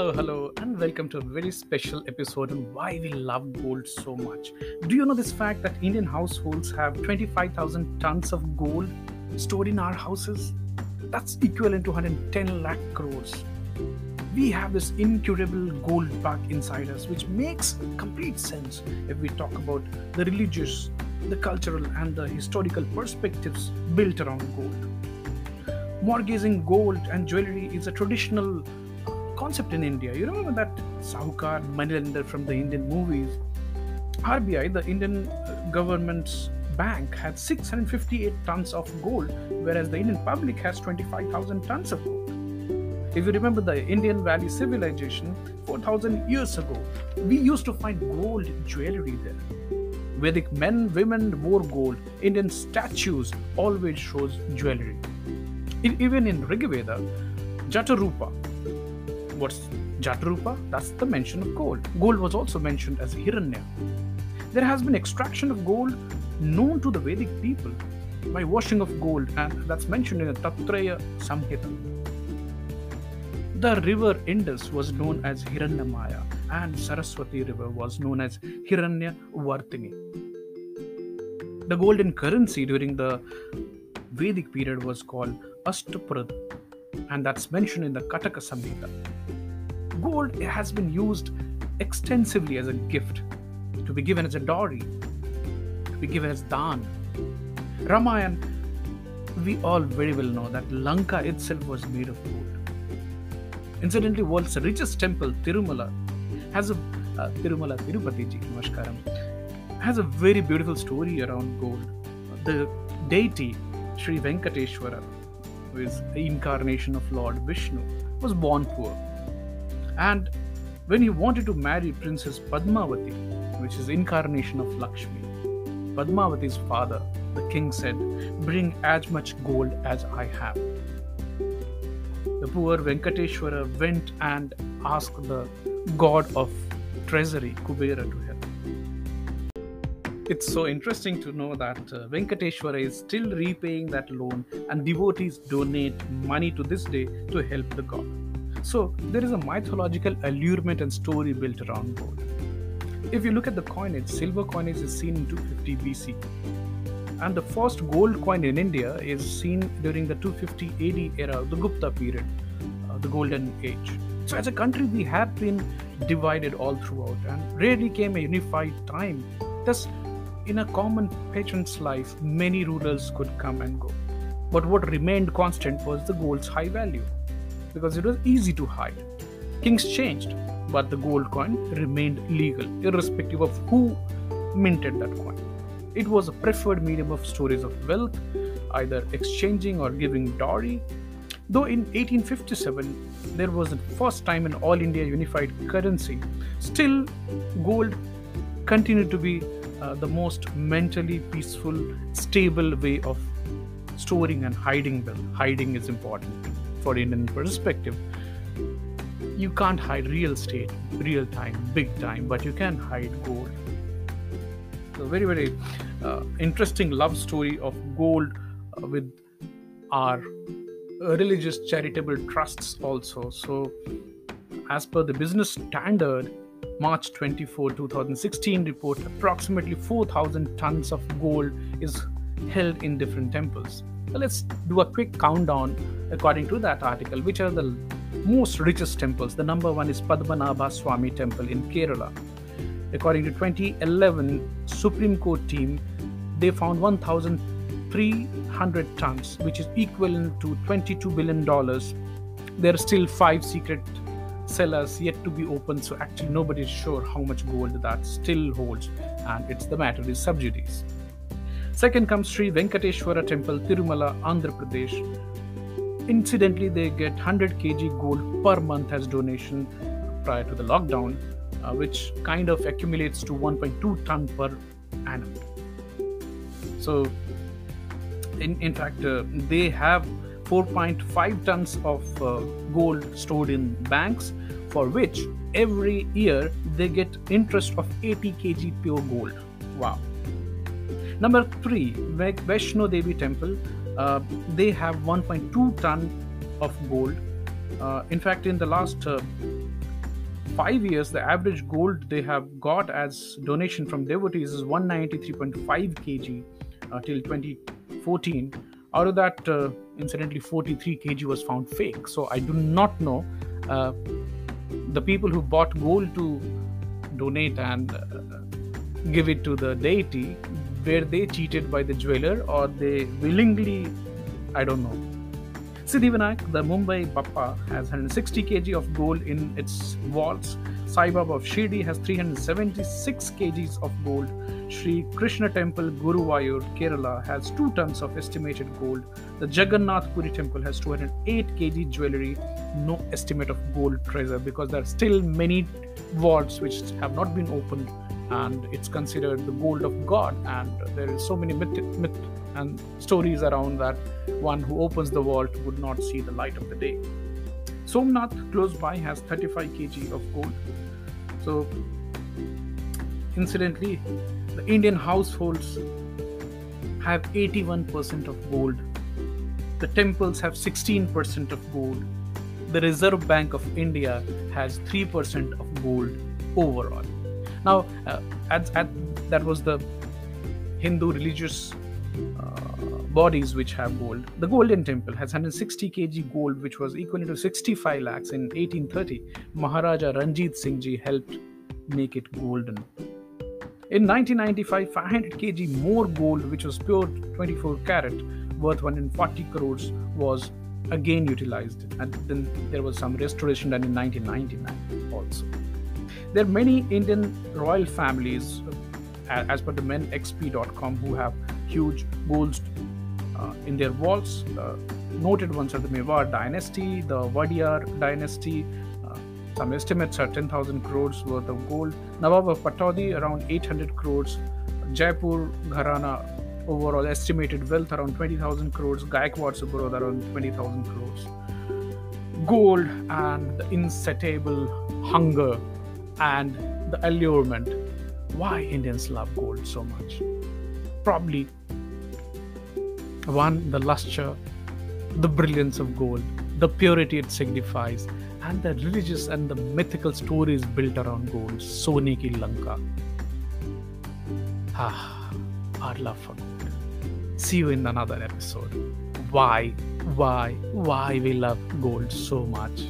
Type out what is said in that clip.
Hello, hello, and welcome to a very special episode on why we love gold so much. Do you know this fact that Indian households have 25,000 tons of gold stored in our houses? That's equivalent to 110 lakh crores. We have this incurable gold bug inside us, which makes complete sense if we talk about the religious, the cultural, and the historical perspectives built around gold. Mortgaging gold and jewelry is a traditional concept in India. You remember that Sahukar, moneylender from the Indian movies? RBI, the Indian uh, government's bank, had 658 tons of gold, whereas the Indian public has 25,000 tons of gold. If you remember the Indus Valley civilization, 4,000 years ago, we used to find gold jewelry there. Vedic men, women wore gold. Indian statues always shows jewelry. Even in Rigveda, Jatarupa. What's Jatrupa? That's the mention of gold. Gold was also mentioned as Hiranya. There has been extraction of gold known to the Vedic people by washing of gold, and that's mentioned in the Taittiriya Samhita. The river Indus was known as Hiranyamaya, and Saraswati River was known as Hiranya Vartini. The golden currency during the Vedic period was called Ashtaprad, and that's mentioned in the Kathaka Samhita. Gold has been used extensively as a gift, to be given as a dowry, to be given as dhan. Ramayan, we all very well know that Lanka itself was made of gold. Incidentally, world's richest temple, Tirumala, has a uh, Tirumala Tirupati ji, namaskaram, has a very beautiful story around gold. The deity Sri Venkateshwara, who is the incarnation of Lord Vishnu, was born poor. And when he wanted to marry Princess Padmavati, which is incarnation of Lakshmi, Padmavati's father, the king said, Bring as much gold as I have. The poor Venkateshwara went and asked the god of treasury, Kubera, to help. It's so interesting to know that uh, Venkateshwara is still repaying that loan, and devotees donate money to this day to help the god. So, there is a mythological allurement and story built around gold. If you look at the coinage, silver coinage is seen in 250 BC, and the first gold coin in India is seen during the 250 AD era, the Gupta period, uh, the golden age. So, as a country, we have been divided all throughout and rarely came a unified time. Thus, in a common patron's life, many rulers could come and go. But what remained constant was the gold's high value because it was easy to hide. Kings changed, but the gold coin remained legal, irrespective of who minted that coin. It was a preferred medium of storage of wealth, either exchanging or giving dowry. Though in 1857 there was the first time in all India unified currency, still gold continued to be uh, the most mentally peaceful, stable way of storing and hiding wealth. Hiding is important for Indian perspective. You can't hide real estate, real time, big time, but you can hide gold. So very very uh, interesting love story of gold uh, with our religious charitable trusts also. So as per the business standard March 24, 2016 report, approximately 4,000 tons of gold is held in different temples. So let's do a quick countdown according to that article. Which are the most richest temples? The number one is Padmanabha Swami Temple in Kerala. According to 2011 Supreme Court team, they found 1,300 tons, which is equivalent to 22 billion dollars. There are still five secret cellars yet to be opened, so actually nobody is sure how much gold that still holds, and it's the matter is sub judice. Second comes Sri Venkateshwara Temple, Tirumala, Andhra Pradesh. Incidentally, they get 100 kg gold per month as donation prior to the lockdown, uh, which kind of accumulates to 1.2 ton per annum. So, in, in fact, uh, they have 4.5 tons of uh, gold stored in banks, for which every year they get interest of 80 kg pure gold. Wow. Number three, Vaishno Devi Temple. Uh, they have 1.2 ton of gold. Uh, in fact, in the last uh, five years, the average gold they have got as donation from devotees is 193.5 kg uh, till 2014. Out of that, uh, incidentally, 43 kg was found fake. So I do not know uh, the people who bought gold to donate and uh, give it to the deity were they cheated by the jeweler or they willingly i don't know Siddhivinayak, the Mumbai Bappa, has 160 kg of gold in its vaults. Sai Baba of Shirdi has 376 kgs of gold. Sri Krishna Temple, Guruvayur, Kerala, has 2 tons of estimated gold. The Jagannath Puri Temple has 208 kg jewelry. No estimate of gold treasure because there are still many vaults which have not been opened and it's considered the gold of God. And there is so many myth, myth and stories around that one who opens the vault would not see the light of the day. Somnath, close by, has 35 kg of gold. So, incidentally, the Indian households have 81% of gold. The temples have 16% of gold. The Reserve Bank of India has 3% of gold overall. Now, uh, at, at, that was the Hindu religious bodies which have gold. The Golden Temple has 160 kg gold, which was equal to 65 lakhs in 1830. Maharaja Ranjit Singh Ji helped make it golden. In 1995, 500 kg more gold, which was pure 24 carat, worth 140 crores, was again utilized. And then there was some restoration done in 1999 also. There are many Indian royal families, uh, as per the mensxp.com, who have huge golds uh, in their walls. Uh, noted ones are the Mewar dynasty, the Wadiyar dynasty. Uh, some estimates are 10,000 crores worth of gold. Nawab of Pataudi around 800 crores. Jaipur Gharana overall estimated wealth around 20,000 crores. Gaikwads of Baroda around 20,000 crores. Gold and the insatiable hunger and the allurement. Why Indians love gold so much? Probably one, the luster, the brilliance of gold, the purity it signifies, and the religious and the mythical stories built around gold. Sone ki Lanka. Ah, our love for gold. See you in another episode. Why, why, why we love gold so much.